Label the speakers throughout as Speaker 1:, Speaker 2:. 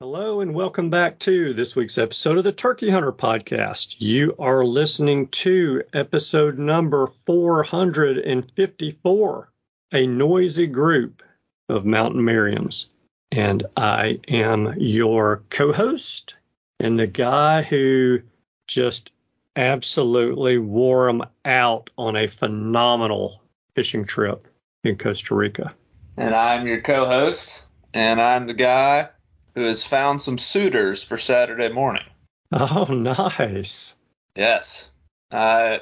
Speaker 1: Hello and welcome back to this week's episode of the Turkey Hunter Podcast. You are listening to episode number 454, a noisy group of Mountain Merriams. And I am your co host and the guy who just absolutely wore them out on a phenomenal fishing trip in Costa Rica.
Speaker 2: And I'm your co host, and I'm the guy who has found some suitors for Saturday morning.
Speaker 1: Oh, nice.
Speaker 2: Yes. Uh,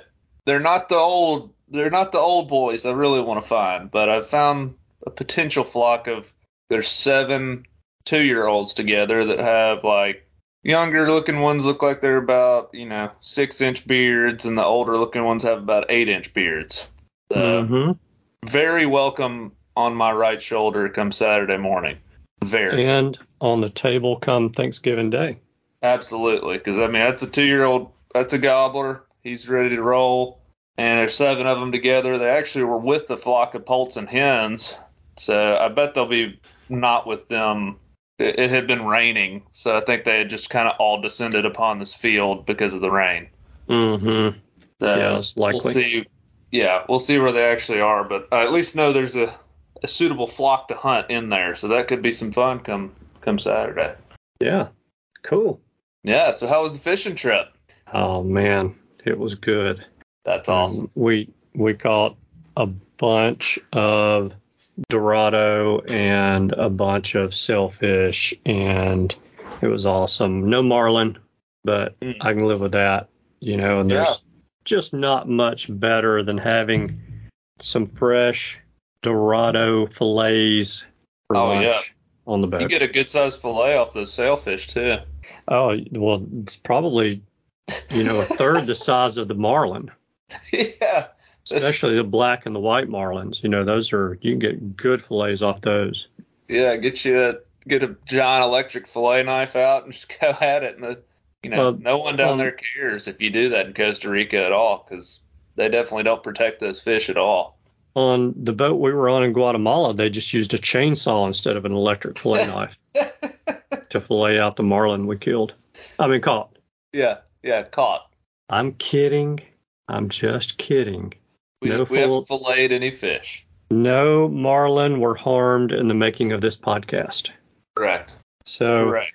Speaker 2: they're not the old they're not the old boys I really want to find, but I've found a potential flock of there's seven two year olds together that have like younger looking ones look like they're about, you know, six inch beards and the older looking ones have about eight inch beards. So
Speaker 1: mm-hmm.
Speaker 2: very welcome on my right shoulder come Saturday morning. Very.
Speaker 1: And on the table come Thanksgiving Day.
Speaker 2: Absolutely, because I mean that's a two-year-old, that's a gobbler. He's ready to roll, and there's seven of them together. They actually were with the flock of poults and hens, so I bet they'll be not with them. It, it had been raining, so I think they had just kind of all descended upon this field because of the rain.
Speaker 1: Mm-hmm.
Speaker 2: So
Speaker 1: Yeah, likely.
Speaker 2: We'll see. Yeah, we'll see where they actually are, but I at least know there's a, a suitable flock to hunt in there, so that could be some fun come come Saturday.
Speaker 1: Yeah. Cool.
Speaker 2: Yeah. So how was the fishing trip?
Speaker 1: Oh man, it was good.
Speaker 2: That's awesome.
Speaker 1: Um, we we caught a bunch of dorado and a bunch of sailfish, and it was awesome. No marlin, but
Speaker 2: Mm.
Speaker 1: I can live with that. You know, and there's
Speaker 2: Yeah.
Speaker 1: just not much better than having some fresh dorado fillets for
Speaker 2: Oh,
Speaker 1: lunch
Speaker 2: yeah.
Speaker 1: on the boat.
Speaker 2: You get a good sized fillet off those sailfish too.
Speaker 1: oh well, it's probably you know a third the size of the marlin.
Speaker 2: yeah.
Speaker 1: Especially the black and the white marlins. You know, those are you can get good fillets off those.
Speaker 2: Yeah. Get you a, get a giant electric fillet knife out and just go at it. And the, you know,
Speaker 1: Well,
Speaker 2: no one down
Speaker 1: um,
Speaker 2: there cares if you do that in Costa Rica at all because they definitely don't protect those fish at all.
Speaker 1: On the boat we were on in Guatemala, they just used a chainsaw instead of an electric fillet knife to fillet out the marlin we killed. I mean, caught.
Speaker 2: yeah. Yeah. Caught.
Speaker 1: I'm kidding. I'm just kidding.
Speaker 2: We,
Speaker 1: No
Speaker 2: we
Speaker 1: full-
Speaker 2: haven't filleted any fish.
Speaker 1: No marlin were harmed in the making of this podcast.
Speaker 2: Correct.
Speaker 1: So,
Speaker 2: Correct.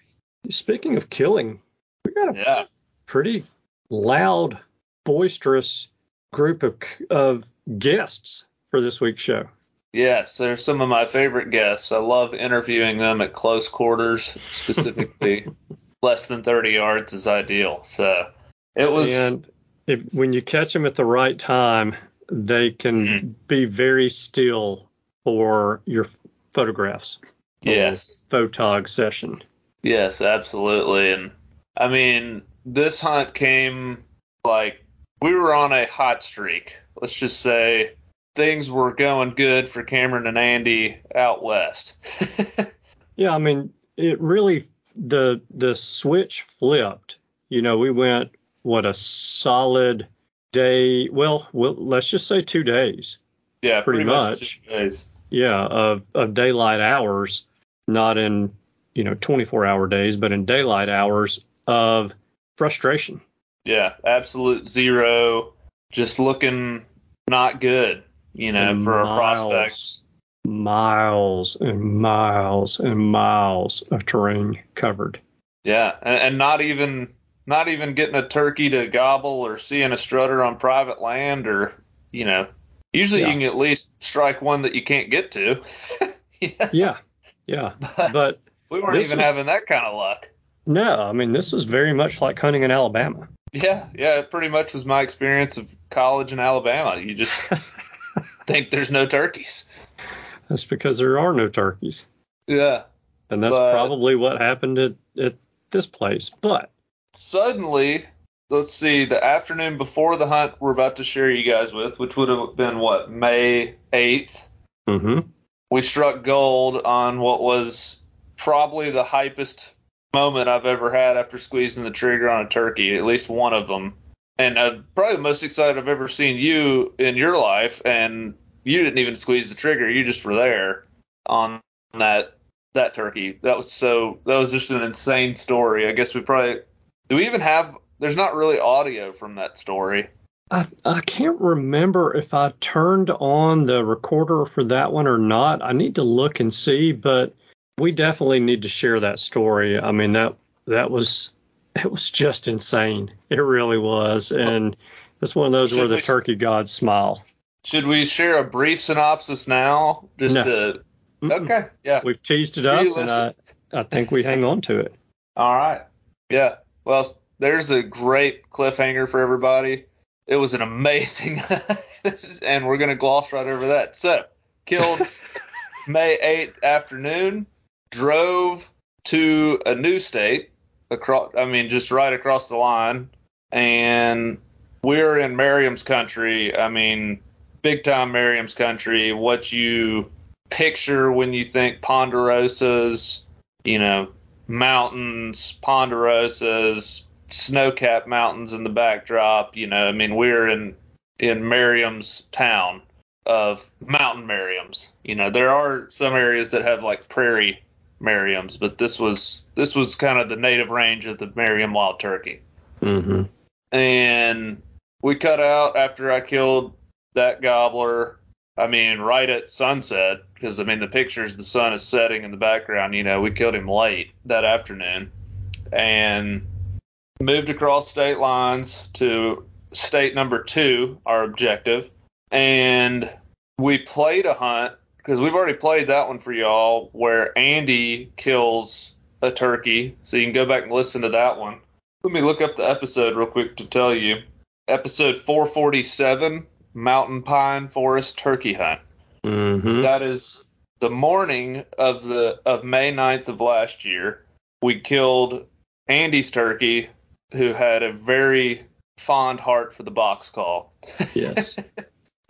Speaker 1: speaking of killing, we got a
Speaker 2: Yeah.
Speaker 1: pretty loud, boisterous group of of guests for this week's show.
Speaker 2: Yes, they're some of my favorite guests. I love interviewing them at close quarters, specifically less than 30 yards is ideal. So it was,
Speaker 1: and if when you catch them at the right time, they can
Speaker 2: Mhm.
Speaker 1: be very still for your photographs.
Speaker 2: yes,
Speaker 1: Photog session.
Speaker 2: yes, absolutely. And I mean, this hunt came like we were on a hot streak. Let's just say things were going good for Cameron and Andy out west.
Speaker 1: Yeah, I mean, it really the the switch flipped. You know, we went what a solid day. Well, well let's just say two days.
Speaker 2: yeah,
Speaker 1: Pretty
Speaker 2: pretty,
Speaker 1: much.
Speaker 2: two days.
Speaker 1: Yeah, of of daylight hours, not in you know 24 hour days, but in daylight hours of frustration.
Speaker 2: Yeah, absolute zero. Just looking not good, you know,
Speaker 1: And
Speaker 2: for our
Speaker 1: miles,
Speaker 2: prospects.
Speaker 1: Miles and miles and miles of terrain covered.
Speaker 2: Yeah, and, and not even not even getting a turkey to gobble or seeing a strutter on private land or you know. Usually
Speaker 1: Yeah.
Speaker 2: you can at least strike one that you can't get to. yeah,
Speaker 1: Yeah, yeah.
Speaker 2: but
Speaker 1: But
Speaker 2: we weren't even
Speaker 1: was-
Speaker 2: having that kind of luck.
Speaker 1: no, I mean this was very much like hunting in Alabama.
Speaker 2: Yeah, yeah, it pretty much was my experience of college in Alabama. You just think there's no turkeys.
Speaker 1: That's because there are no turkeys.
Speaker 2: Yeah.
Speaker 1: And that's
Speaker 2: But-
Speaker 1: probably what happened at, at this place. But
Speaker 2: suddenly, let's see, the afternoon before the hunt we're about to share you guys with, which would have been what, May 8th,
Speaker 1: hmm
Speaker 2: we struck gold on what was probably the hypest moment I've ever had after squeezing the trigger on a turkey, at least one of them. And uh, probably the most excited I've ever seen you in your life. And you didn't even squeeze the trigger, you just were there on that that turkey. That was so. That was just an insane story. I guess we probably do. We even have. There's not really audio from that story.
Speaker 1: I, I can't remember if I turned on the recorder for that one or not. I need to look and see, but we definitely need to share that story. I mean that that was it was just insane. It really was, and it's one of those
Speaker 2: Should
Speaker 1: where the
Speaker 2: we-
Speaker 1: turkey gods smile.
Speaker 2: Should we share a brief synopsis now? Just
Speaker 1: No.
Speaker 2: to okay, yeah.
Speaker 1: We've teased it up, and I
Speaker 2: uh,
Speaker 1: I think we hang on to it.
Speaker 2: All right. Yeah. Well, there's a great cliffhanger for everybody. It was an amazing, and we're gonna gloss right over that. So, killed May 8th afternoon, drove to a new state across. I mean, just right across the line, and we're in Merriam's country. I mean, big time Merriam's country. What you picture when you think Ponderosas, you know, mountains, ponderosas, snow-capped mountains in the backdrop. You know, I mean, we're in in Merriam's town of mountain Merriams. You know, there are some areas that have like prairie Merriams, but this was this was kind of the native range of the Merriam wild turkey.
Speaker 1: hmm
Speaker 2: And we cut out after I killed that gobbler. I mean, right at sunset, because I mean the pictures, the sun is setting in the background. You know, we killed him late that afternoon, and moved across state lines to state number two, our objective, and we played a hunt because we've already played that one for y'all, where Andy kills a turkey. So you can go back and listen to that one. Let me look up the episode real quick to tell you. Episode 447, Mountain Pine Forest Turkey Hunt.
Speaker 1: hmm
Speaker 2: That is the morning of the of May 9th of last year. We killed Andy's turkey, who had a very fond heart for the box call.
Speaker 1: Yes.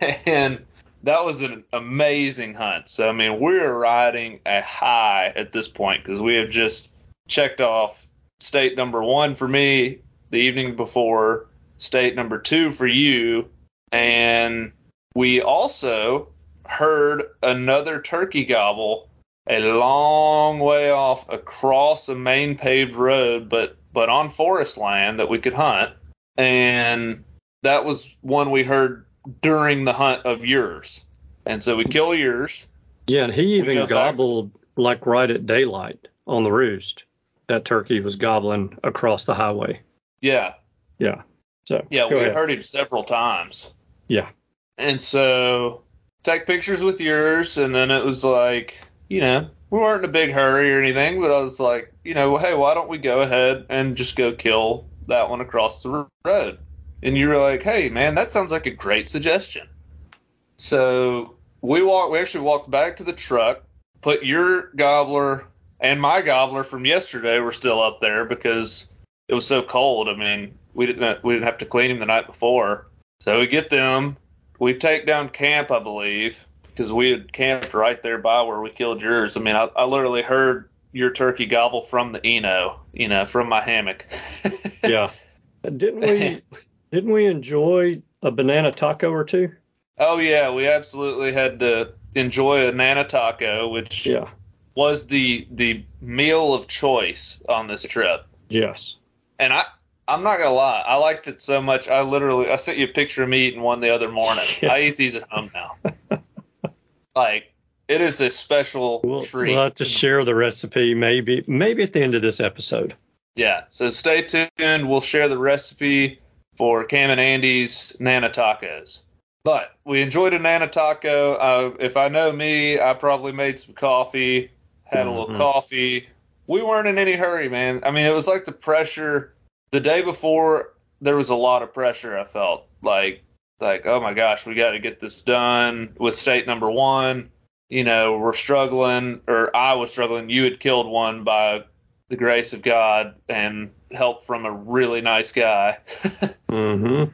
Speaker 2: and that was an amazing hunt. So I mean, we're riding a high at this point because we have just checked off state number one for me the evening before, state number two for you, and we also heard another turkey gobble a long way off across a main paved road, but but on forest land that we could hunt, and that was one we heard during the hunt of yours. And so we kill yours.
Speaker 1: Yeah, and he even
Speaker 2: go back-
Speaker 1: gobbled like right at daylight on the roost. That turkey was gobbling across the highway.
Speaker 2: Yeah.
Speaker 1: Yeah. So
Speaker 2: Yeah, we
Speaker 1: ahead.
Speaker 2: heard him several times.
Speaker 1: Yeah.
Speaker 2: And so take pictures with yours and then it was like, you know, we weren't in a big hurry or anything, but I was like, you know, hey, why don't we go ahead and just go kill that one across the road? And you were like, hey, man, that sounds like a great suggestion. So we walked, we actually walked back to the truck, put your gobbler and my gobbler from yesterday were still up there because it was so cold. I mean, we didn't we didn't have to clean him the night before. So we get them. We take down camp, I believe, because we had camped right there by where we killed yours. I mean, I, I literally heard your turkey gobble from the Eno, you know, from my hammock.
Speaker 1: Yeah. Didn't we didn't we enjoy a banana taco or two?
Speaker 2: oh yeah, we absolutely had to enjoy a nana taco, which
Speaker 1: Yeah.
Speaker 2: was the the meal of choice on this trip.
Speaker 1: Yes.
Speaker 2: I'm not gonna lie, I liked it so much. I literally I sent you a picture of me eating one the other morning.
Speaker 1: Yeah.
Speaker 2: I eat these at home now. like it is a special
Speaker 1: We'll,
Speaker 2: treat.
Speaker 1: we'll have to share the recipe maybe maybe at the end of this episode.
Speaker 2: Yeah, so stay tuned. We'll share the recipe for Cam and Andy's Nana Tacos. But we enjoyed a Nana Taco. Uh, if I know me, I probably made some coffee, had a little coffee. We weren't in any hurry, man. I mean, it was like the pressure the day before. There was a lot of pressure. I felt like, like, oh my gosh, we got to get this done with state number one. You know, we're struggling, or I was struggling. You had killed one by the grace of God and help from a really nice guy.
Speaker 1: Mm-hmm.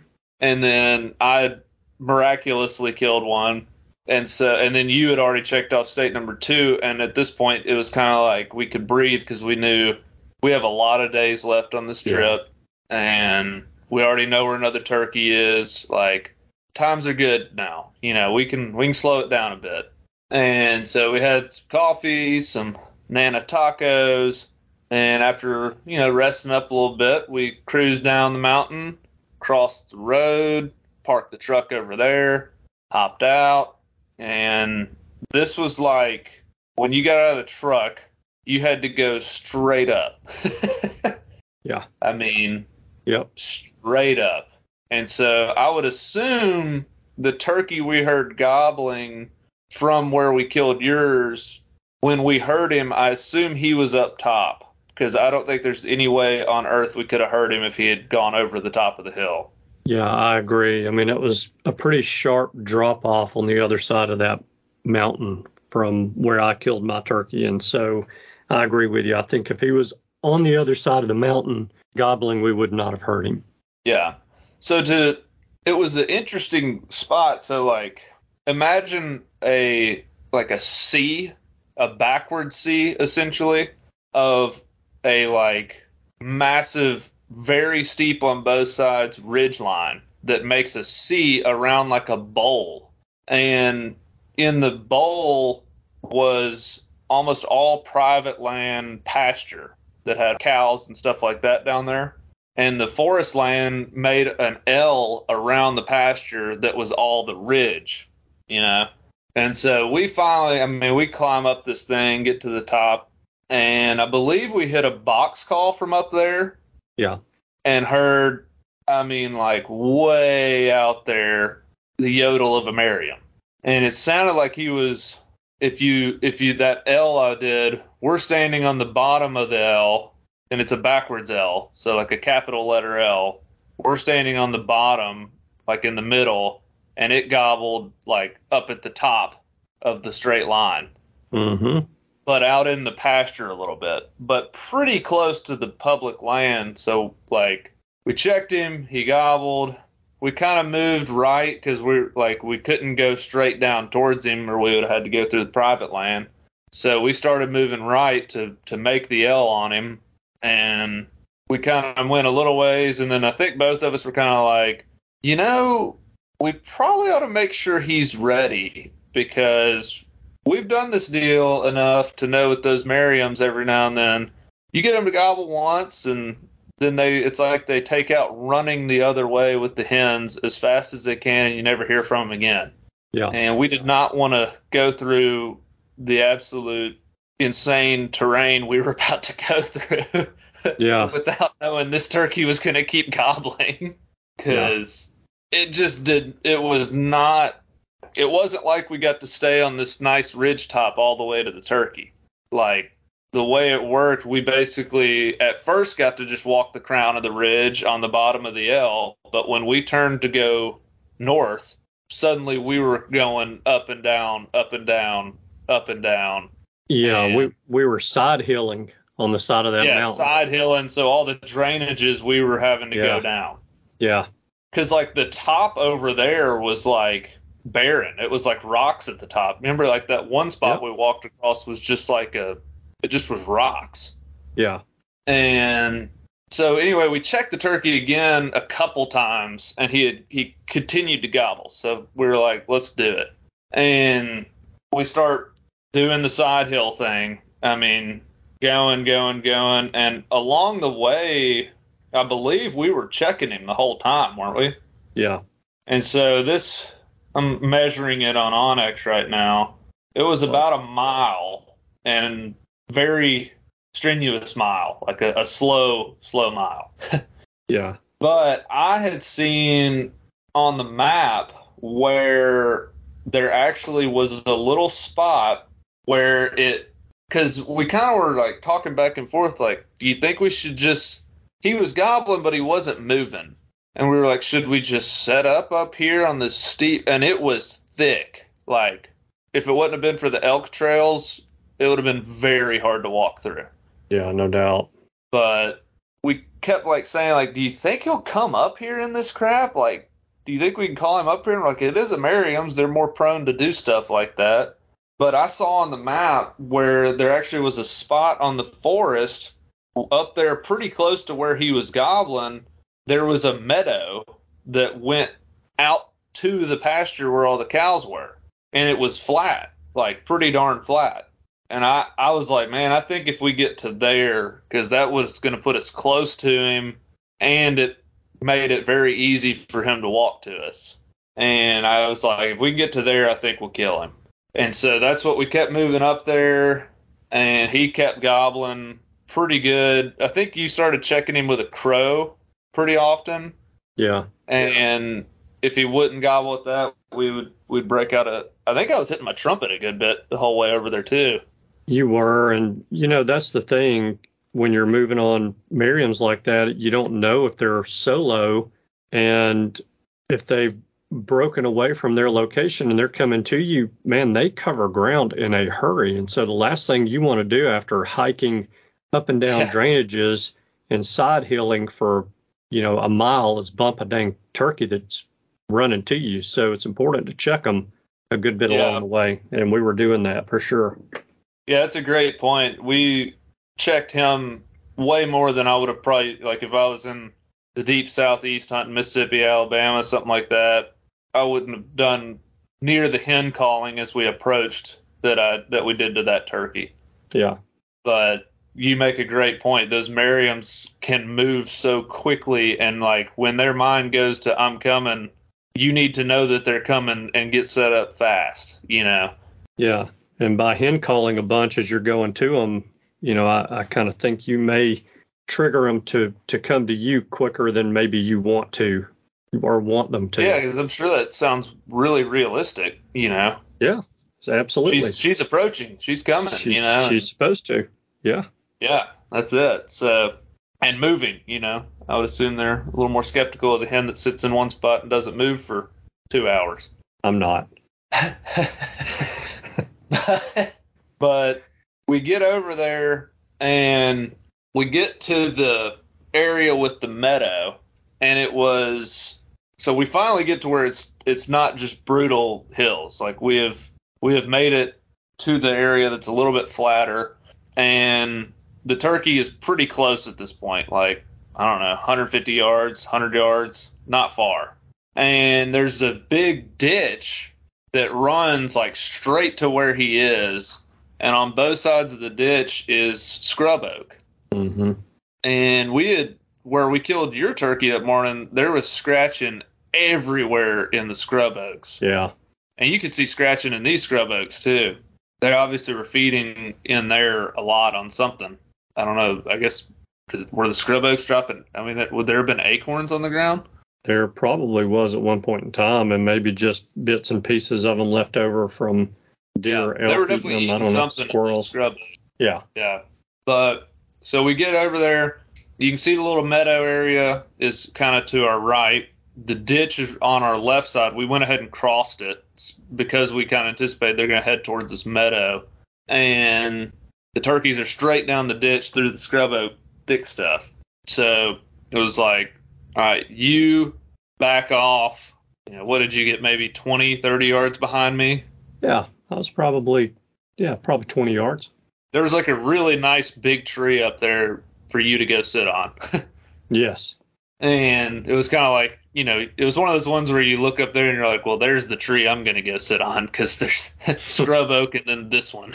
Speaker 2: and then I miraculously killed one. And so, and then you had already checked off state number two. And at this point, it was kind of like we could breathe because we knew we have a lot of days left on this
Speaker 1: Yeah.
Speaker 2: trip. And we already know where another turkey is. Like, times are good now. You know, we can, we can slow it down a bit. And so we had some coffee, some Nana tacos, and after you know resting up a little bit, we cruised down the mountain, crossed the road, parked the truck over there, hopped out, and this was like when you got out of the truck, you had to go straight up.
Speaker 1: Yeah.
Speaker 2: I mean,
Speaker 1: Yep.
Speaker 2: straight up. And so I would assume the turkey we heard gobbling from where we killed yours, when we heard him, I assume he was up top because I don't think there's any way on earth we could have heard him if he had gone over the top of the hill.
Speaker 1: Yeah, I agree. I mean, it was a pretty sharp drop off on the other side of that mountain from where I killed my turkey. And so I agree with you. I think if he was on the other side of the mountain gobbling, we would not have heard him.
Speaker 2: Yeah. So to it was an interesting spot. So like imagine a like a C, a backward C essentially of a like massive, very steep on both sides ridge line that makes a C around like a bowl. And in the bowl was almost all private land pasture that had cows and stuff like that down there and the forest land made an L around the pasture that was all the ridge, you know. And so we finally, I mean, we climb up this thing, get to the top, and I believe we hit a box call from up there
Speaker 1: Yeah.
Speaker 2: and heard, I mean, like way out there, the yodel of a Merriam. And it sounded like he was, if you, if you, that L I did, we're standing on the bottom of the L and it's a backwards L, so like a capital letter L. We're standing on the bottom, like in the middle, and it gobbled like up at the top of the straight line,
Speaker 1: Mm-hmm.
Speaker 2: but out in the pasture a little bit, but pretty close to the public land. So like we checked him, he gobbled. We kind of moved right because we're like we couldn't go straight down towards him, or we would have had to go through the private land. So we started moving right to to make the L on him and we kind of went a little ways and then i think both of us were kind of like you know we probably ought to make sure he's ready because we've done this deal enough to know with those merriams every now and then you get them to gobble once and then they it's like they take out running the other way with the hens as fast as they can and you never hear from them again
Speaker 1: Yeah.
Speaker 2: and we did not want to go through the absolute insane terrain we were about to go through
Speaker 1: Yeah.
Speaker 2: without knowing this turkey was going to keep gobbling because it just did it was not it wasn't like we got to stay on this nice ridge top all the way to the turkey like the way it worked we basically at first got to just walk the crown of the ridge on the bottom of the l but when we turned to go north suddenly we were going up and down up and down up and down
Speaker 1: Yeah.
Speaker 2: And-
Speaker 1: We we were side hilling on the side of that
Speaker 2: yeah
Speaker 1: mountain.
Speaker 2: side hilling so all the drainages we were having to
Speaker 1: Yeah.
Speaker 2: go down
Speaker 1: Yeah.
Speaker 2: because like the top over there was like barren. It was like rocks at the top. Remember, like that one spot
Speaker 1: Yep.
Speaker 2: we walked across was just like a, it just was rocks.
Speaker 1: Yeah.
Speaker 2: And so anyway, we checked the turkey again a couple times, and he had he continued to gobble. So we were like, let's do it. And we start doing the side hill thing. I mean, going, going, going, and along the way, I believe we were checking him the whole time, weren't we?
Speaker 1: Yeah.
Speaker 2: And so this, I'm measuring it on onX right now. It was about a mile and very strenuous mile, like a, a slow, slow mile.
Speaker 1: Yeah.
Speaker 2: But I had seen on the map where there actually was a little spot where it, because we kind of were like talking back and forth, like, do you think we should just, he was gobbling, but he wasn't moving. And we were like, should we just set up up here on this steep? And it was thick. Like, if it wouldn't have been for the elk trails, it would have been very hard to walk through
Speaker 1: Yeah. No doubt.
Speaker 2: but we kept like saying like, do you think he'll come up here in this crap? Like, do you think we can call him up here? And like, it is a Merriam's. They're more prone to do stuff like that. But I saw on the map where there actually was a spot on the forest up there pretty close to where he was gobbling. There was a meadow that went out to the pasture where all the cows were. And it was flat, like pretty darn flat. And I I was like, man, I think if we get to there, because that was going to put us close to him, and it made it very easy for him to walk to us. And I was like, if we get to there, I think we'll kill him. And so that's what we kept moving up there, and he kept gobbling pretty good. I think you started checking him with a crow pretty often.
Speaker 1: Yeah.
Speaker 2: And if he wouldn't gobble at that, we would we'd break out a. I think I was hitting my trumpet a good bit the whole way over there too.
Speaker 1: You were, and you know that's the thing when you're moving on Merriams like that, you don't know if they're solo and if they've broken away from their location and they're coming to you, man, they cover ground in a hurry. And so the last thing you want to do after hiking up and down
Speaker 2: Yeah.
Speaker 1: drainages and side hilling for, you know, a mile is bump a dang turkey that's running to you. So it's important to check them a good bit
Speaker 2: Yeah.
Speaker 1: along the way. And we were doing that for sure.
Speaker 2: Yeah, that's a great point. We checked him way more than I would have probably like if I was in the deep southeast hunting Mississippi, Alabama, something like that. I wouldn't have done near the hen calling as we approached that I that we did to that turkey.
Speaker 1: Yeah.
Speaker 2: But you make a great point. Those Merriams can move so quickly and like when their mind goes to I'm coming, you need to know that they're coming and get set up fast, you know.
Speaker 1: Yeah. And by hen calling a bunch as you're going to them, you know, I, I kind of think you may trigger them to, to come to you quicker than maybe you want to or want them to.
Speaker 2: Yeah, because I'm sure that sounds really realistic. You know,
Speaker 1: Yeah. Absolutely.
Speaker 2: she's she's approaching, she's coming.
Speaker 1: She-
Speaker 2: you know,
Speaker 1: she's supposed to. Yeah.
Speaker 2: yeah, that's it. So and moving. You know, I would assume they're a little more skeptical of the hen that sits in one spot and doesn't move for two hours.
Speaker 1: I'm not.
Speaker 2: but we get over there and we get to the area with the meadow and it was so we finally get to where it's it's not just brutal hills. Like we have we have made it to the area that's a little bit flatter and the turkey is pretty close at this point like i don't know 150 yards 100 yards not far. And there's a big ditch that runs like straight to where he is and on both sides of the ditch is scrub oak.
Speaker 1: Hmm
Speaker 2: and we had where we killed your turkey that morning there was scratching everywhere in the scrub oaks.
Speaker 1: Yeah.
Speaker 2: and you could see scratching in these scrub oaks too. They obviously were feeding in there a lot on something. I don't know. I guess were the scrub oaks dropping? I mean that, would there have been acorns on the ground
Speaker 1: There probably was at one point in time, and maybe just bits and pieces of them left over from deer,
Speaker 2: they were
Speaker 1: elk, them, I don't know, squirrels. Yeah.
Speaker 2: Yeah. But so we get over there. You can see the little meadow area is kind of to our right. The ditch is on our left side. We went ahead and crossed it because we kind of anticipated they're going to head towards this meadow. And the turkeys are straight down the ditch through the scrub oak thick stuff. So it was like, all right, you back off. You know, what did you get? Maybe 20, 30 yards behind me?
Speaker 1: Yeah. I was probably, yeah, probably 20 yards.
Speaker 2: There was like a really nice big tree up there for you to go sit on.
Speaker 1: Yes.
Speaker 2: and it was kind of like you know it was one of those ones where you look up there and you're like well there's the tree i'm going to go sit on because there's scrub oak and then this one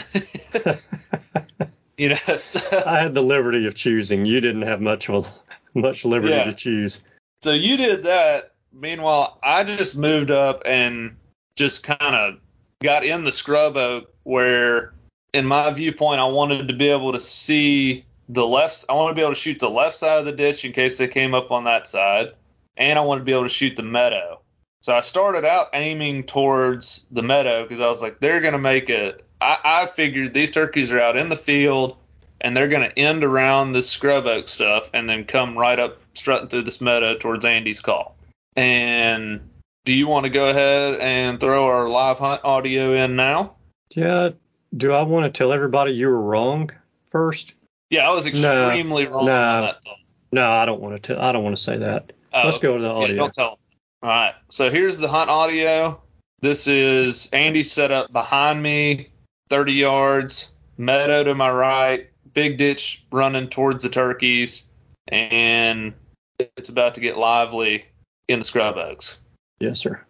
Speaker 2: you know so,
Speaker 1: I had the liberty of choosing. You didn't have much of a, much liberty
Speaker 2: Yeah.
Speaker 1: to choose.
Speaker 2: so you did that meanwhile i just moved up and just kind of got in the scrub oak where in my viewpoint i wanted to be able to see the left i wanted to be able to shoot the left side of the ditch in case they came up on that side and i wanted to be able to shoot the meadow so i started out aiming towards the meadow because i was like they're going to make it I, I figured these turkeys are out in the field and they're going to end around this scrub oak stuff and then come right up strutting through this meadow towards andy's call and do you want to go ahead and throw our live hunt audio in now
Speaker 1: Yeah. Do I want to tell everybody you were wrong first?
Speaker 2: yeah i was extremely wrong
Speaker 1: no.
Speaker 2: on that thought.
Speaker 1: No, I don't want to tell. I don't want to say that.
Speaker 2: Oh,
Speaker 1: Let's go to the audio.
Speaker 2: Yeah, don't tell 'em. All right. So here's the hunt audio. This is Andy set up behind me, 30 yards, meadow to my right, big ditch running towards the turkeys, and it's about to get lively in the scrub oaks.
Speaker 1: Yes, sir.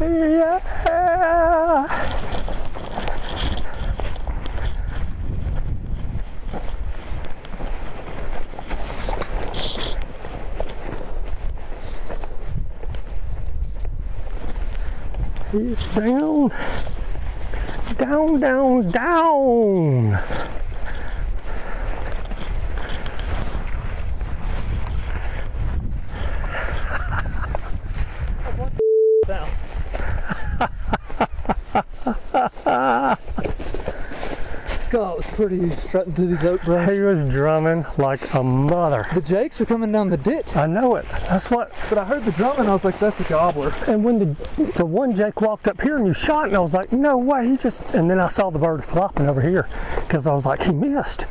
Speaker 3: Yeah. He's down. Down, down, down.
Speaker 2: God, it was pretty strutting through these oak brush.
Speaker 3: He was drumming like a mother.
Speaker 2: The jakes are coming down the ditch,
Speaker 3: I know it. That's what.
Speaker 2: but I heard the drumming. I was like, "That's a gobbler."
Speaker 3: And when the the one Jake walked up here and you shot, and I was like, no way, he just. And then I saw the bird flopping over here because I was like, he missed.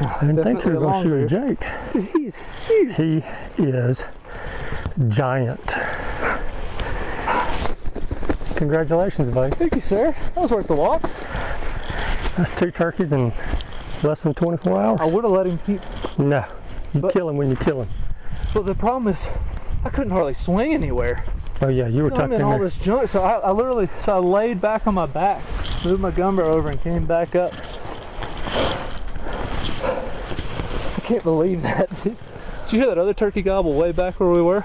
Speaker 3: I didn't think you were going to shoot a Jake.
Speaker 2: He's huge.
Speaker 3: He is giant. Congratulations, buddy.
Speaker 2: Thank you, sir. That was worth the walk.
Speaker 3: That's two turkeys in less than 24 hours.
Speaker 2: I would have let him keep.
Speaker 3: No, you
Speaker 2: But-
Speaker 3: kill him when you kill him.
Speaker 2: But the problem is, I couldn't hardly swing anywhere.
Speaker 3: Oh yeah, you were tucked I'm
Speaker 2: in
Speaker 3: in
Speaker 2: all
Speaker 3: there.
Speaker 2: this junk, so I, I literally, so I laid back on my back, moved my gumber over, and came back up. I can't believe that. Did you hear that other turkey gobble way back where we were?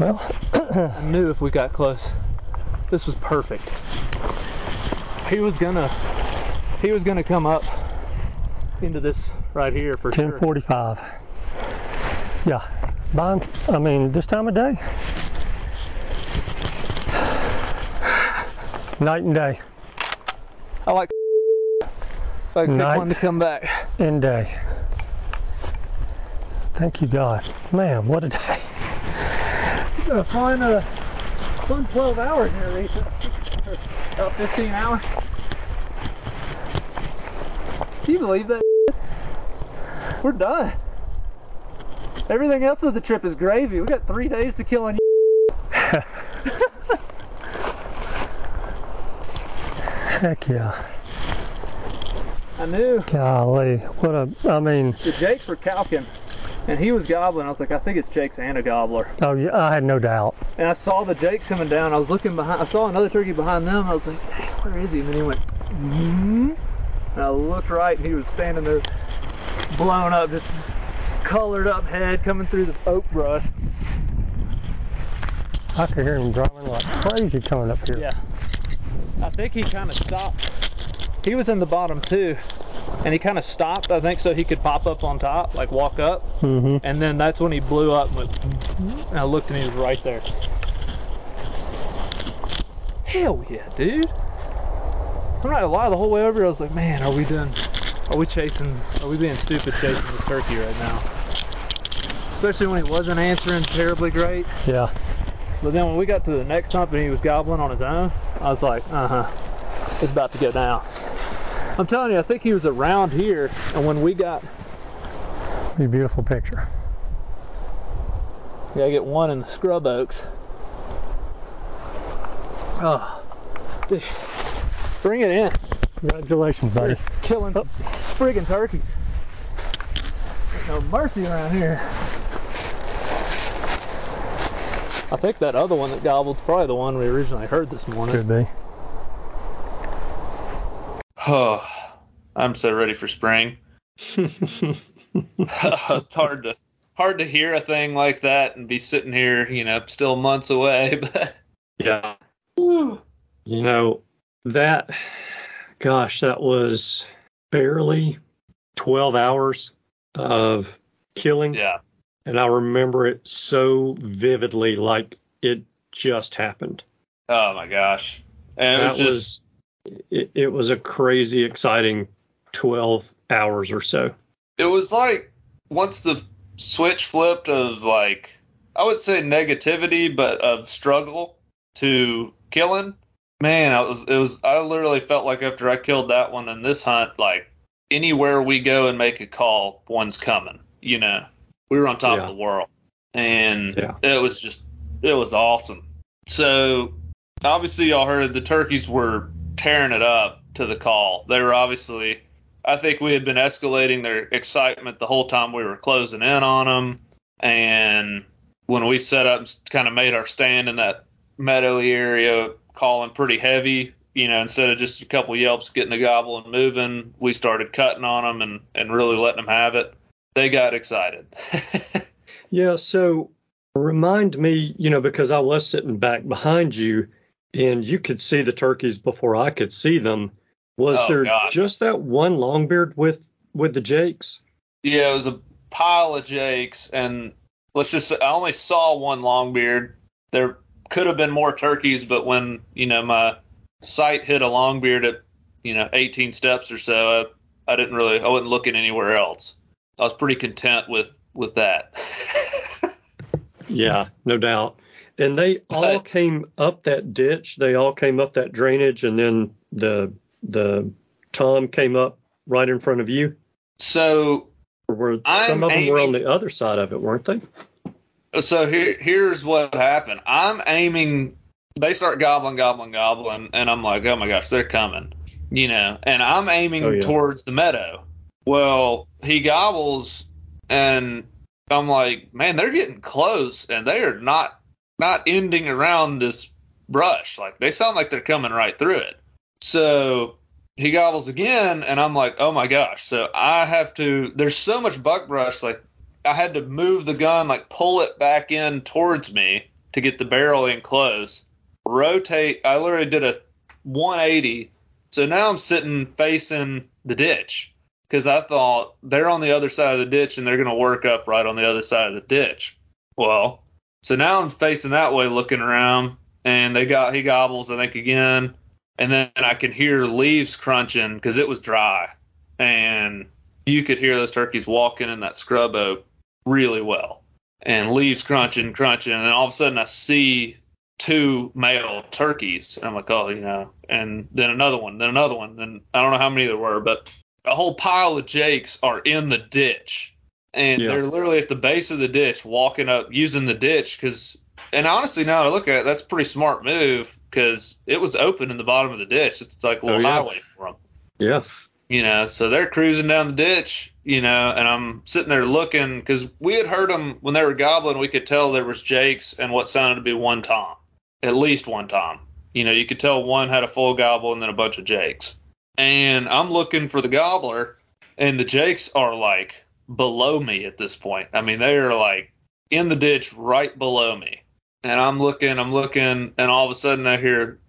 Speaker 3: Well,
Speaker 2: I knew if we got close, this was perfect. He was gonna, he was gonna come up into this right here for sure.
Speaker 3: 10:45. Yeah, I mean, this time of day, night and day,
Speaker 2: I like. I pick
Speaker 3: Night.
Speaker 2: one to come back.
Speaker 3: and day. Thank you, God. Man, what a day.
Speaker 2: Uh, flying uh, fun 12 hours here, Lisa. Or About 15 hours. Can you believe that? We're done. Everything else of the trip is gravy. We got three days to kill on you.
Speaker 3: Heck yeah.
Speaker 2: I knew
Speaker 3: Golly, what a, I mean,
Speaker 2: the Jakes were calking, and he was gobbling. I was like, I think it's Jake's and a gobbler.
Speaker 3: oh yeah, I had no doubt.
Speaker 2: And I saw the Jakes coming down. I was looking behind. I saw another turkey behind them. I was like, Dang, where is he? And then he went, hmm and I looked right, and he was standing there, blown up, just colored up head coming through the oak brush.
Speaker 3: I could hear him drumming like crazy coming up here.
Speaker 2: Yeah. I think he kind of stopped. He was in the bottom too, and he kind of stopped. I think so he could pop up on top, like walk up,
Speaker 3: Mm-hmm.
Speaker 2: and then that's when he blew up. And, went, and I looked, and he was right there. Hell yeah, dude! I'm not gonna lie. The whole way over, I was like, man, are we done? Are we chasing? Are we being stupid chasing this turkey right now? Especially when he wasn't answering terribly great.
Speaker 3: Yeah.
Speaker 2: But then when we got to the next hump and he was gobbling on his own, I was like, uh huh, it's about to go down. I'm telling you, I think he was around here, and when we got,
Speaker 3: Be a beautiful picture.
Speaker 2: we gotta get one in the scrub oaks. Oh, dude, bring it in.
Speaker 3: Congratulations, buddy.
Speaker 2: We're killing oh. friggin' turkeys. No mercy around here. I think that other one that gobbled's probably the one we originally heard this morning.
Speaker 3: Could be.
Speaker 1: Oh, I'm so ready for spring. it's hard to hard to hear a thing like that and be sitting here, you know, still months away. But
Speaker 3: Yeah. You know, that, gosh, that was barely 12 hours of killing.
Speaker 1: yeah,
Speaker 3: And I remember it so vividly, like it just happened.
Speaker 1: oh my gosh, and it
Speaker 3: that
Speaker 1: was just
Speaker 3: was, it, it was a crazy, exciting 12 hours or so.
Speaker 1: it was like once the switch flipped of like I would say negativity, but of struggle to killing.
Speaker 2: man, I was it was I literally felt like after I killed that one in this hunt, like anywhere we go and make a call, one's coming. You know, we were on top
Speaker 1: Yeah.
Speaker 2: of the world, and
Speaker 1: Yeah.
Speaker 2: it was just it was awesome. So obviously y'all heard the turkeys were tearing it up to the call. They were obviously. I think we had been escalating their excitement the whole time we were closing in on them, and when we set up, and kind of made our stand in that meadowy area, calling pretty heavy. You know, instead of just a couple yelps getting a gobble and moving, we started cutting on them and, and really letting them have it. They got excited.
Speaker 1: Yeah, so remind me, you know, because I was sitting back behind you and you could see the turkeys before I could see them. Was
Speaker 2: Oh,
Speaker 1: there
Speaker 2: God.
Speaker 1: just that one longbeard with with the jakes?
Speaker 2: yeah, it was a pile of jakes, and let's just say I only saw one longbeard. There could have been more turkeys, but when you know my sight hit a longbeard at you know 18 steps or so, I, I didn't really I wasn't looking anywhere else. I was pretty content with with that.
Speaker 1: Yeah, no doubt. And they all
Speaker 2: But-
Speaker 1: came up that ditch. They all came up that drainage, and then the the Tom came up right in front of you.
Speaker 2: so
Speaker 1: were some of them were on the other side of it, weren't they?
Speaker 2: so here here's what happened. I'm aiming. They start gobbling, gobbling, gobbling, and I'm like, oh my gosh, they're coming, you know. And I'm aiming
Speaker 1: Oh, yeah.
Speaker 2: towards the meadow. Well, he gobbles, and I'm like, man, they're getting close, and they are not not ending around this brush. Like they sound like they're coming right through it. So he gobbles again, and I'm like, oh my gosh. So I have to. There's so much buck brush. like I had to move the gun, like pull it back in towards me to get the barrel in close. Rotate. I literally did a 180. So now I'm sitting facing the ditch because I thought they're on the other side of the ditch and they're going to work up right on the other side of the ditch. Well, so now I'm facing that way, looking around, and they got he gobbles, I think again, and then I can hear leaves crunching because it was dry, and you could hear those turkeys walking in that scrub oak really well, and leaves crunching, crunching, and then all of a sudden I see two male turkeys, and I'm like, oh, you know, and then another one, then another one, then I don't know how many there were, but a whole pile of jakes are in the ditch, and
Speaker 1: Yeah.
Speaker 2: they're literally at the base of the ditch, walking up, using the ditch, because, and honestly, now that I look at it, that's a pretty smart move because it was open in the bottom of the ditch. It's like a little
Speaker 1: Oh, yeah.
Speaker 2: highway for them
Speaker 1: Yeah.
Speaker 2: you know so they're cruising down the ditch you know and i'm sitting there looking because we had heard them when they were gobbling we could tell there was jakes and what sounded to be one tom at least one tom you know you could tell one had a full gobble and then a bunch of jakes and i'm looking for the gobbler and the jakes are like below me at this point i mean they are like in the ditch right below me and i'm looking i'm looking and all of a sudden i hear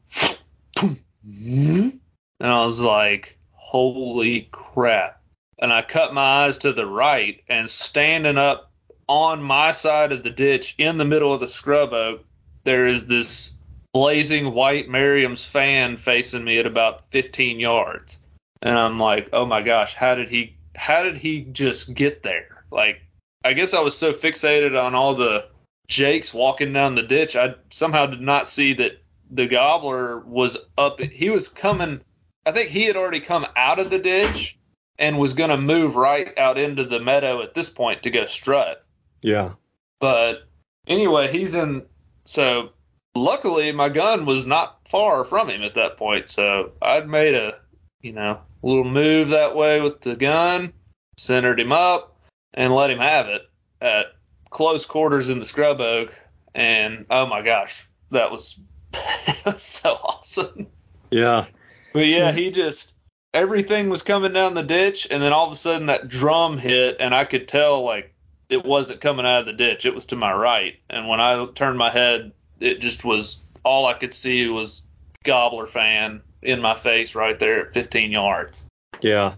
Speaker 2: and I was like, holy crap. And I cut my eyes to the right and standing up on my side of the ditch in the middle of the scrub oak, there is this blazing white Merriam's fan facing me at about 15 yards. And I'm like, oh my gosh, how did he, how did he just get there? Like, I guess I was so fixated on all the Jakes walking down the ditch, I somehow did not see that the gobbler was up. He was coming. I think he had already come out of the ditch and was going to move right out into the meadow at this point to go strut.
Speaker 1: Yeah.
Speaker 2: But anyway, he's in. So luckily, my gun was not far from him at that point. So I'd made a, you know, little move that way with the gun, centered him up, and let him have it at close quarters in the scrub oak. And oh my gosh, that was, that was so awesome.
Speaker 1: Yeah.
Speaker 2: But yeah,
Speaker 1: Yeah.
Speaker 2: he just everything was coming down the ditch, and then all of a sudden that drum hit, and I could tell like it wasn't coming out of the ditch; it was to my right. And when I turned my head, it just was all I could see was gobbler fan in my face right there at 15 yards.
Speaker 1: Yeah.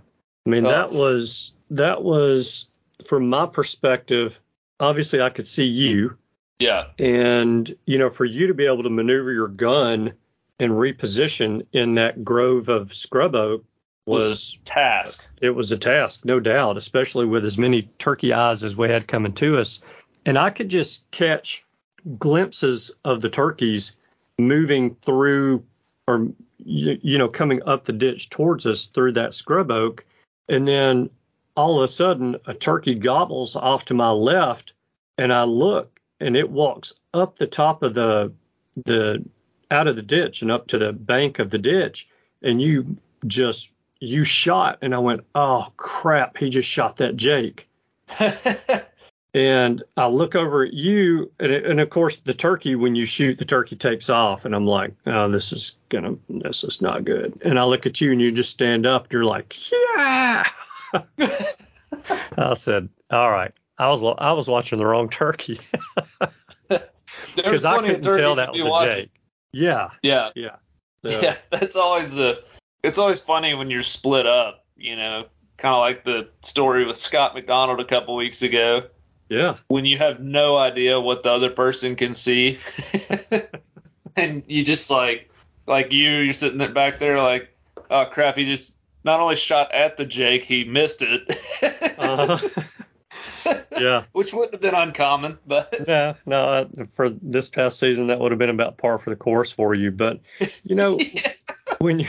Speaker 1: I mean,
Speaker 2: Oh.
Speaker 1: that was that was from my perspective. Obviously, I could see you,
Speaker 2: Yeah,
Speaker 1: and you know, for you to be able to maneuver your gun and reposition in that grove of scrub oak was
Speaker 2: task.
Speaker 1: it was a task, no doubt, especially with as many turkey eyes as we had coming to us. And I could just catch glimpses of the turkeys moving through or you, you know coming up the ditch towards us through that scrub oak, and then all of a sudden a turkey gobbles off to my left, and I look and it walks up the top of the the out of the ditch and up to the bank of the ditch, and you just you shot, and I went, oh crap, he just shot that Jake. and I look over at you, and, and, of course the turkey, when you shoot, the turkey takes off, and I'm like, oh, this is gonna, this is not good. And I look at you, and you just stand up, and you're like, yeah. I said, all right, I was I was watching the wrong turkey because I couldn't tell that was a watching. Jake. Yeah.
Speaker 2: Yeah.
Speaker 1: Yeah.
Speaker 2: So, yeah, that's always the. It's always funny when you're split up. You know, kind of like the story with Scott McDonald a couple weeks ago.
Speaker 1: Yeah.
Speaker 2: When you have no idea what the other person can see, and you just like, like you, you're sitting there back there like, oh crap, he just not only shot at the Jake, he missed it. uh-huh.
Speaker 1: yeah.
Speaker 2: Which wouldn't have been uncommon, but
Speaker 1: yeah, no, for this past season that would have been about par for the course for you. But you know, yeah. When you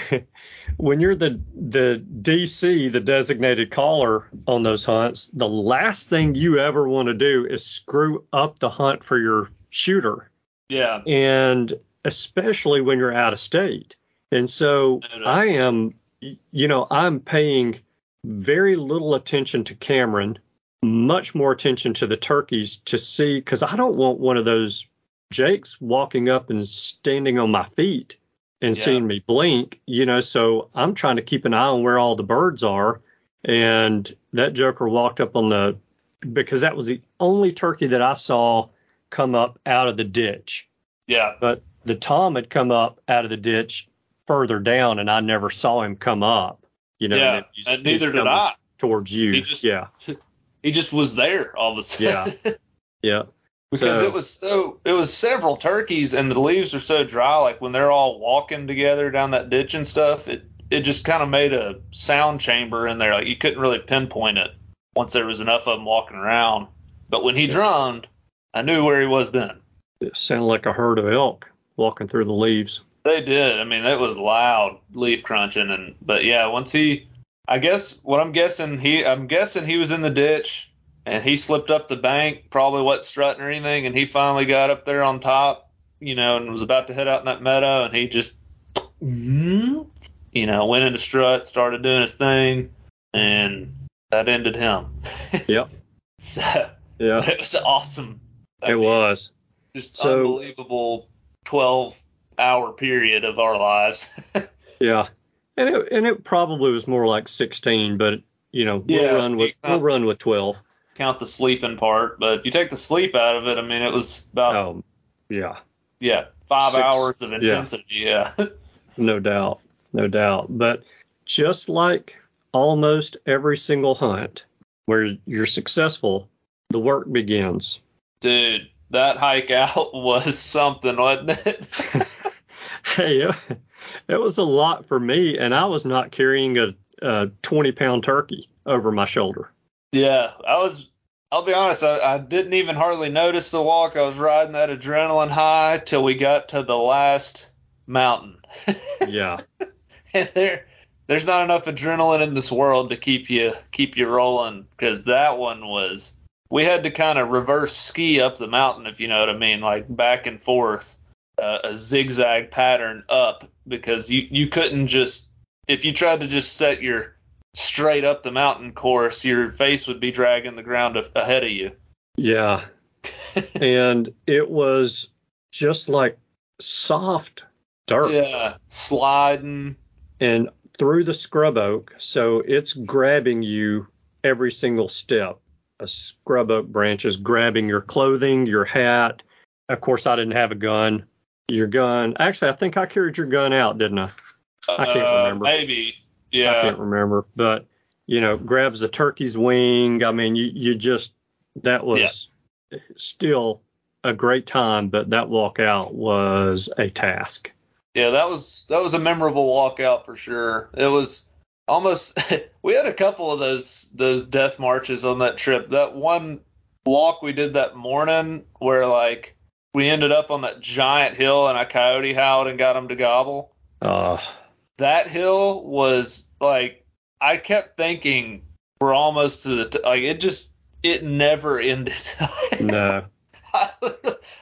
Speaker 1: when you're the the DC, the designated caller on those hunts, the last thing you ever want to do is screw up the hunt for your shooter.
Speaker 2: Yeah.
Speaker 1: And especially when you're out of state. And so I am, you know, I'm paying very little attention to Cameron much more attention to the turkeys to see because I don't want one of those Jakes walking up and standing on my feet and yeah. seeing me blink, you know. So I'm trying to keep an eye on where all the birds are. And that joker walked up on the because that was the only turkey that I saw come up out of the ditch.
Speaker 2: Yeah.
Speaker 1: But the tom had come up out of the ditch further down, and I never saw him come up. You know,
Speaker 2: yeah, and, and neither did I.
Speaker 1: Towards you, He just, yeah.
Speaker 2: He just was there all of a
Speaker 1: sudden. Yeah. Yeah.
Speaker 2: Because so, it was so it was several turkeys and the leaves are so dry like when they're all walking together down that ditch and stuff it it just kind of made a sound chamber in there. Like you couldn't really pinpoint it once there was enough of them walking around. But when he yeah. drummed i knew where he was then.
Speaker 1: It sounded like a herd of elk walking through the leaves.
Speaker 2: They did. I mean it was loud leaf crunching and but yeah once he I guess what I'm guessing he I'm guessing he was in the ditch and he slipped up the bank, probably wasn't strutting or anything, and he finally got up there on top, you know, and was about to head out in that meadow, and he just, you know, went into strut, started doing his thing, and that ended him.
Speaker 1: Yep.
Speaker 2: so yeah, it was awesome.
Speaker 1: I it mean, was
Speaker 2: just so, unbelievable 12 hour period of our lives.
Speaker 1: yeah and it and it probably was more like 16, but you know we'll yeah, run with we'll run with 12.
Speaker 2: Count the sleeping part, but if you take the sleep out of it, I mean it was about
Speaker 1: oh yeah
Speaker 2: yeah five Six, hours of intensity yeah.
Speaker 1: yeah. no doubt, no doubt. But just like almost every single hunt where you're successful, the work begins.
Speaker 2: Dude, that hike out was something, wasn't it?
Speaker 1: hey, it was a lot for me, and I was not carrying a, a 20 pound turkey over my shoulder.
Speaker 2: Yeah, I was. I'll be honest, I, I didn't even hardly notice the walk. I was riding that adrenaline high till we got to the last mountain.
Speaker 1: yeah.
Speaker 2: and there, there's not enough adrenaline in this world to keep you keep you rolling because that one was. We had to kind of reverse ski up the mountain, if you know what I mean, like back and forth uh, a zigzag pattern up because you you couldn't just if you tried to just set your straight up the mountain course, your face would be dragging the ground ahead of you.
Speaker 1: Yeah. and it was just like soft dirt.
Speaker 2: Yeah, sliding.
Speaker 1: And through the scrub oak, so it's grabbing you every single step. A scrub oak branch is grabbing your clothing, your hat. Of course, I didn't have a gun your gun. Actually, I think I carried your gun out, didn't I? I can't uh, remember.
Speaker 2: Maybe. Yeah.
Speaker 1: I can't remember. But you know, grabs the turkey's wing. I mean, you you just that was yeah. still a great time, but that walkout was a task.
Speaker 2: Yeah, that was that was a memorable walkout for sure. It was almost we had a couple of those those death marches on that trip. That one walk we did that morning where like we ended up on that giant hill and a coyote howled and got him to gobble.
Speaker 1: Uh,
Speaker 2: that hill was like I kept thinking we're almost to the t- like it just it never ended.
Speaker 1: no.
Speaker 2: I,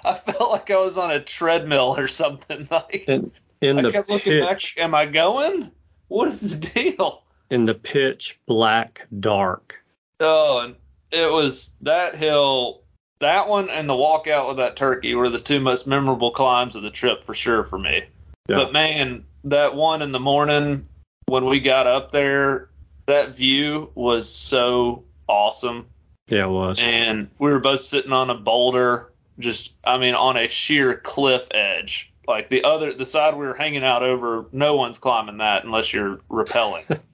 Speaker 2: I felt like I was on a treadmill or something. Like
Speaker 1: In, in
Speaker 2: I
Speaker 1: the
Speaker 2: kept looking back.
Speaker 1: pitch,
Speaker 2: Am I going? What is the deal?
Speaker 1: in the pitch black dark.
Speaker 2: Oh, and it was that hill, that one, and the walkout with that turkey were the two most memorable climbs of the trip for sure for me.
Speaker 1: Yeah.
Speaker 2: But man, that one in the morning when we got up there, that view was so awesome.
Speaker 1: Yeah, it was.
Speaker 2: And we were both sitting on a boulder, just I mean, on a sheer cliff edge. Like the other, the side we were hanging out over, no one's climbing that unless you're rappelling.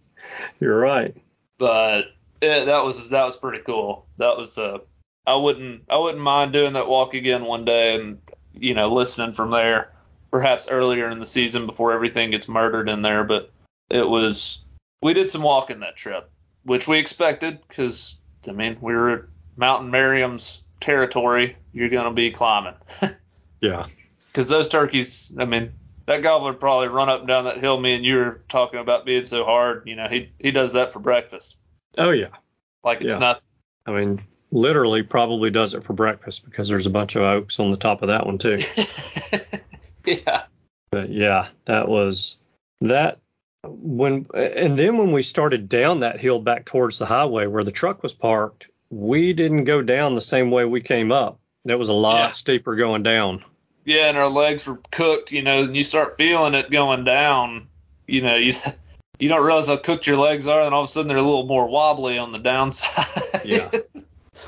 Speaker 1: You're right.
Speaker 2: but it, that was that was pretty cool. That was uh, I wouldn't I wouldn't mind doing that walk again one day and you know listening from there, perhaps earlier in the season before everything gets murdered in there. But it was we did some walking that trip, which we expected because I mean we were at Mountain Merriam's territory. You're gonna be climbing
Speaker 1: Yeah.
Speaker 2: because those turkeys. I mean that gobbler probably run up and down that hill. Me and you were talking about being so hard. You know he he does that for breakfast.
Speaker 1: Oh yeah.
Speaker 2: Like it's
Speaker 1: Yeah.
Speaker 2: not
Speaker 1: I mean, literally probably does it for breakfast because there's a bunch of oaks on the top of that one too.
Speaker 2: yeah.
Speaker 1: But yeah, that was that when and then when we started down that hill back towards the highway where the truck was parked, we didn't go down the same way we came up. That was a lot
Speaker 2: Yeah.
Speaker 1: steeper going down.
Speaker 2: Yeah, and our legs were cooked, you know, and you start feeling it going down, you know, you you don't realize how cooked your legs are, and all of a sudden they're a little more wobbly on the downside.
Speaker 1: Yeah.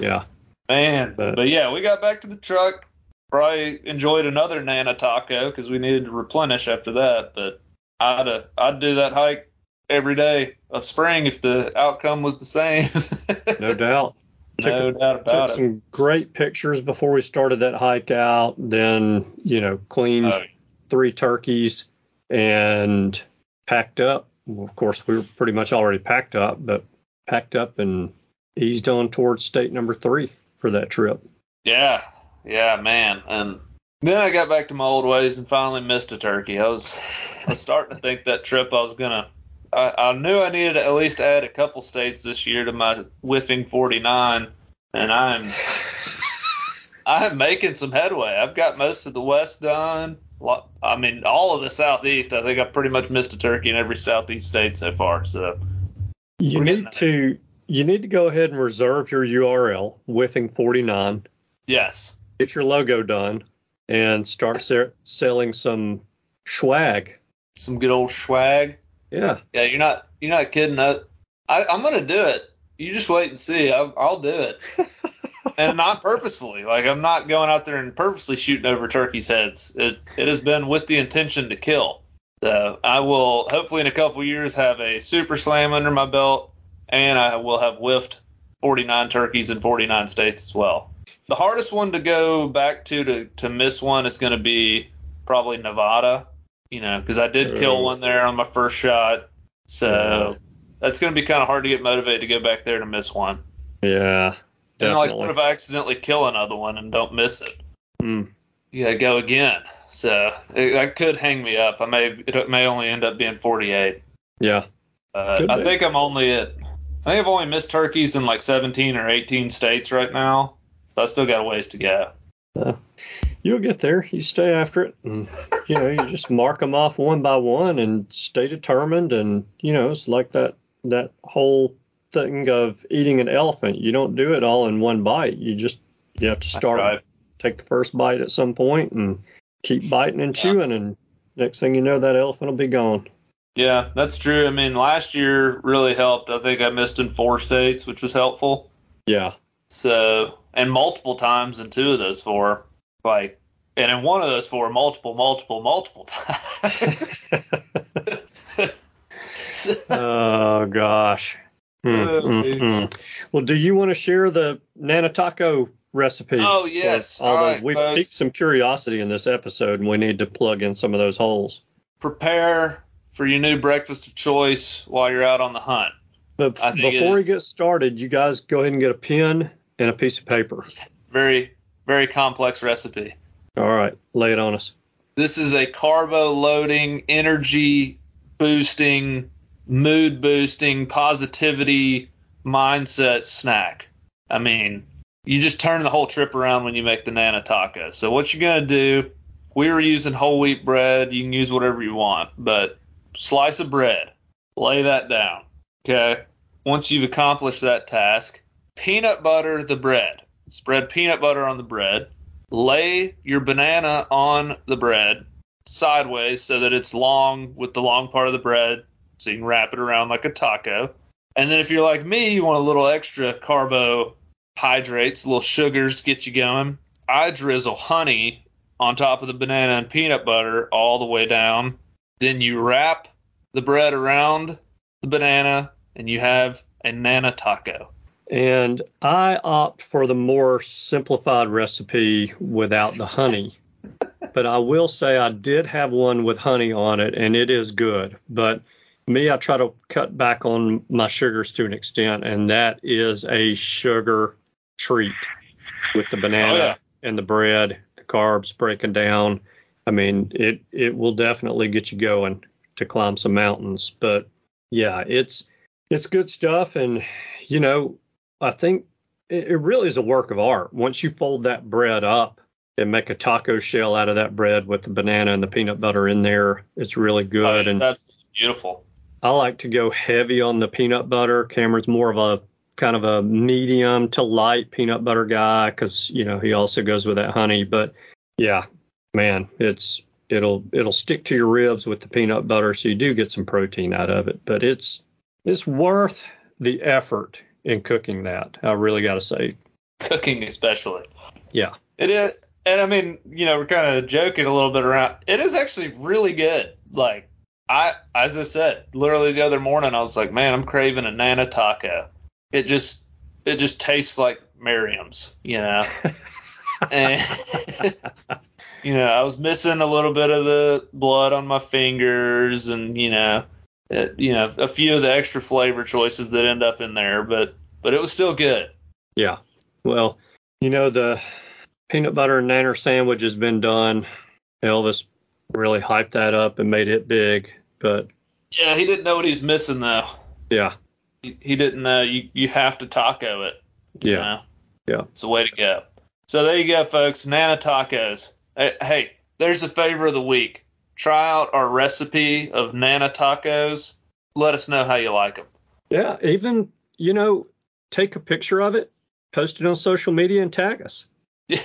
Speaker 1: Yeah.
Speaker 2: Man.
Speaker 1: But-
Speaker 2: But, yeah, we got back to the truck. Probably enjoyed another Nana taco because we needed to replenish after that. But I'd uh, I'd do that hike every day of spring if the outcome was the same.
Speaker 1: No doubt.
Speaker 2: no
Speaker 1: Took-
Speaker 2: doubt
Speaker 1: Took
Speaker 2: about it.
Speaker 1: some great pictures before we started that hike out. Then, you know, cleaned three turkeys and packed up. Well, of course, we were pretty much already packed up, but packed up and eased on towards state number three for that trip.
Speaker 2: Yeah, yeah, man. And then I got back to my old ways and finally missed a turkey. I was, I was starting to think that trip I was gonna. I, I knew I needed to at least add a couple states this year to my whiffing 49, and I'm, I'm making some headway. I've got most of the West done. I mean, all of the Southeast. I think I've pretty much missed a turkey in every Southeast state so far. So
Speaker 1: You need to you need to go ahead and reserve your URL, whiffing 49,
Speaker 2: yes,
Speaker 1: get your logo done, and start se- selling some swag.
Speaker 2: some good old swag.
Speaker 1: Yeah,
Speaker 2: Yeah, you're not you're not kidding. I, I I'm gonna do it. You just wait and see. I, I'll do it, and not purposefully. Like I'm not going out there and purposely shooting over turkeys' heads. It it has been with the intention to kill. So I will hopefully in a couple years have a super slam under my belt, and I will have whiffed 49 turkeys in 49 states as well. The hardest one to go back to to to miss one is going to be probably Nevada. You know, because I did kill one there on my first shot. So that's going to be kind of hard to get motivated to go back there to miss one.
Speaker 1: yeah,
Speaker 2: And like,
Speaker 1: definitely.
Speaker 2: what if I accidentally kill another one and don't miss it?
Speaker 1: Mm,
Speaker 2: You got to go again. So it, that could hang me up. I may it may only end up being 48.
Speaker 1: yeah,
Speaker 2: Uh, I think I'm only at. I think I've only missed turkeys in like 17 or 18 states right now. So I still got a ways to go.
Speaker 1: you'll get there. You stay after it, and you know, you just mark them off one by one and stay determined. And you know, it's like that that whole thing of eating an elephant. You don't do it all in one bite. You just you have to start take the first bite at some point and keep biting and
Speaker 2: Yeah.
Speaker 1: chewing and next thing you know that elephant will be gone
Speaker 2: Yeah, that's true. I mean, last year really helped. I think I missed in four states, which was helpful.
Speaker 1: yeah
Speaker 2: So, and multiple times in two of those four, like, and in one of those four, multiple, multiple, multiple times.
Speaker 1: oh gosh Mm, well do you want to share the nana taco recipe
Speaker 2: Oh, yes.
Speaker 1: all
Speaker 2: All right,
Speaker 1: we
Speaker 2: folks.
Speaker 1: piqued some curiosity in this episode and we need to plug in some of those holes
Speaker 2: Prepare for your new breakfast of choice while you're out on the hunt.
Speaker 1: But
Speaker 2: I think it
Speaker 1: before we get started you guys go ahead and get a pen and a piece of paper
Speaker 2: Very, very complex recipe.
Speaker 1: all right lay it on us
Speaker 2: This is a carbo loading, energy boosting, mood boosting, positivity mindset snack. I mean, you just turn the whole trip around when you make the Nana taco. So what you're gonna do? We were using whole wheat bread. You can use whatever you want, but slice of bread, lay that down. Okay. Once you've accomplished that task, peanut butter the bread. Spread peanut butter on the bread. Lay your banana on the bread sideways so that it's long with the long part of the bread so you can wrap it around like a taco. And then if you're like me, you want a little extra carbohydrates, a little sugars to get you going. I drizzle honey on top of the banana and peanut butter all the way down. Then you wrap the bread around the banana and you have a nana taco.
Speaker 1: And I opt for the more simplified recipe without the honey. but I will say I did have one with honey on it, and it is good. But me, I try to cut back on my sugars to an extent, and that is a sugar treat with the banana
Speaker 2: Oh, yeah.
Speaker 1: and the bread, the carbs breaking down. I mean, it it will definitely get you going to climb some mountains. But yeah, it's it's good stuff, and you know, I think it, it really is a work of art. Once you fold that bread up and make a taco shell out of that bread with the banana and the peanut butter in there, it's really good. and
Speaker 2: that's beautiful.
Speaker 1: I like to go heavy on the peanut butter. Cameron's more of a kind of a medium to light peanut butter guy because you know he also goes with that honey. But yeah, man, it's it'll it'll stick to your ribs with the peanut butter, so you do get some protein out of it. But it's it's worth the effort in cooking that. I really got to say,
Speaker 2: Cooking especially.
Speaker 1: yeah,
Speaker 2: It is, and I mean, you know, we're kind of joking a little bit around. It is actually really good. Like I, as I said, literally the other morning, I was like, man, I'm craving a Nana taco. It just, it just tastes like Merriam's, you know. and you know, I was missing a little bit of the blood on my fingers, and you know, it, you know, a few of the extra flavor choices that end up in there, but but it was still good.
Speaker 1: yeah. Well, you know the peanut butter and nanner sandwich has been done. Elvis really hyped that up and made it big, but
Speaker 2: Yeah, he didn't know what he was missing though.
Speaker 1: yeah,
Speaker 2: he, he didn't know you you have to taco it.
Speaker 1: yeah.
Speaker 2: know?
Speaker 1: Yeah.
Speaker 2: it's the way to go. So there you go, folks. Nana tacos. Hey, hey, there's a favor of the week. Try out our recipe of Nana tacos. Let us know how you like them.
Speaker 1: Yeah, even you know, take a picture of it, post it on social media, and tag us.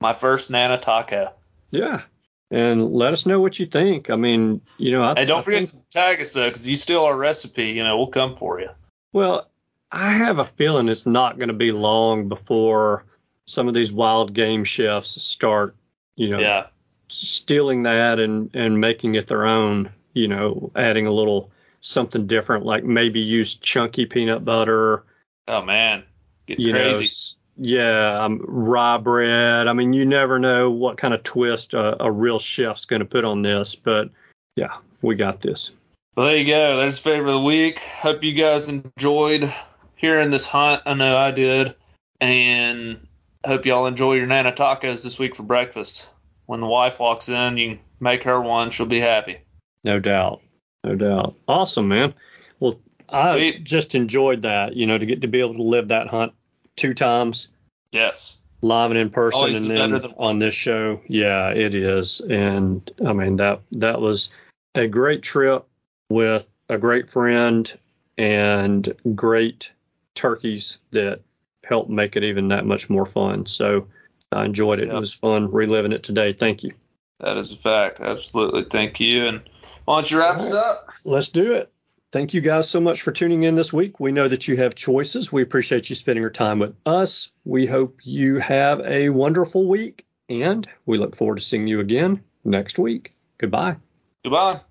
Speaker 2: My first Nana taco.
Speaker 1: Yeah, and let us know what you think. I mean, you know, I,
Speaker 2: Hey, don't
Speaker 1: I
Speaker 2: forget
Speaker 1: think-
Speaker 2: to tag us though, because you steal our recipe. You know, we'll come for you.
Speaker 1: well, I have a feeling it's not going to be long before some of these wild game chefs start, you know,
Speaker 2: Yeah.
Speaker 1: Stealing that and and making it their own. You know, adding a little something different, like maybe use chunky peanut butter.
Speaker 2: Oh man, get
Speaker 1: you know,
Speaker 2: crazy.
Speaker 1: s- yeah, um, rye bread. I mean, you never know what kind of twist a, a real chef's going to put on this, but yeah, we got this.
Speaker 2: Well, there you go. There's favorite of the week. Hope you guys enjoyed hearing this hunt. I know I did. And hope y'all enjoy your Nana tacos this week for breakfast. When the wife walks in, you make her one. She'll be happy.
Speaker 1: No doubt, no doubt. Awesome, man. Well, I
Speaker 2: Sweet.
Speaker 1: just enjoyed that. You know, to get to be able to live that hunt two times,
Speaker 2: Yes.
Speaker 1: live and in person,
Speaker 2: Always
Speaker 1: and then on
Speaker 2: once.
Speaker 1: this show. Yeah, it is. And I mean that that was a great trip with a great friend and great turkeys that helped make it even that much more fun. So I enjoyed it.
Speaker 2: Yeah.
Speaker 1: It was fun reliving it today. Thank you.
Speaker 2: That is a fact. Absolutely. Thank you. And why don't you wrap us up?
Speaker 1: Let's do it. Thank you guys so much for tuning in this week. We know that you have choices. We appreciate you spending your time with us. We hope you have a wonderful week, and we look forward to seeing you again next week. Goodbye.
Speaker 2: Goodbye.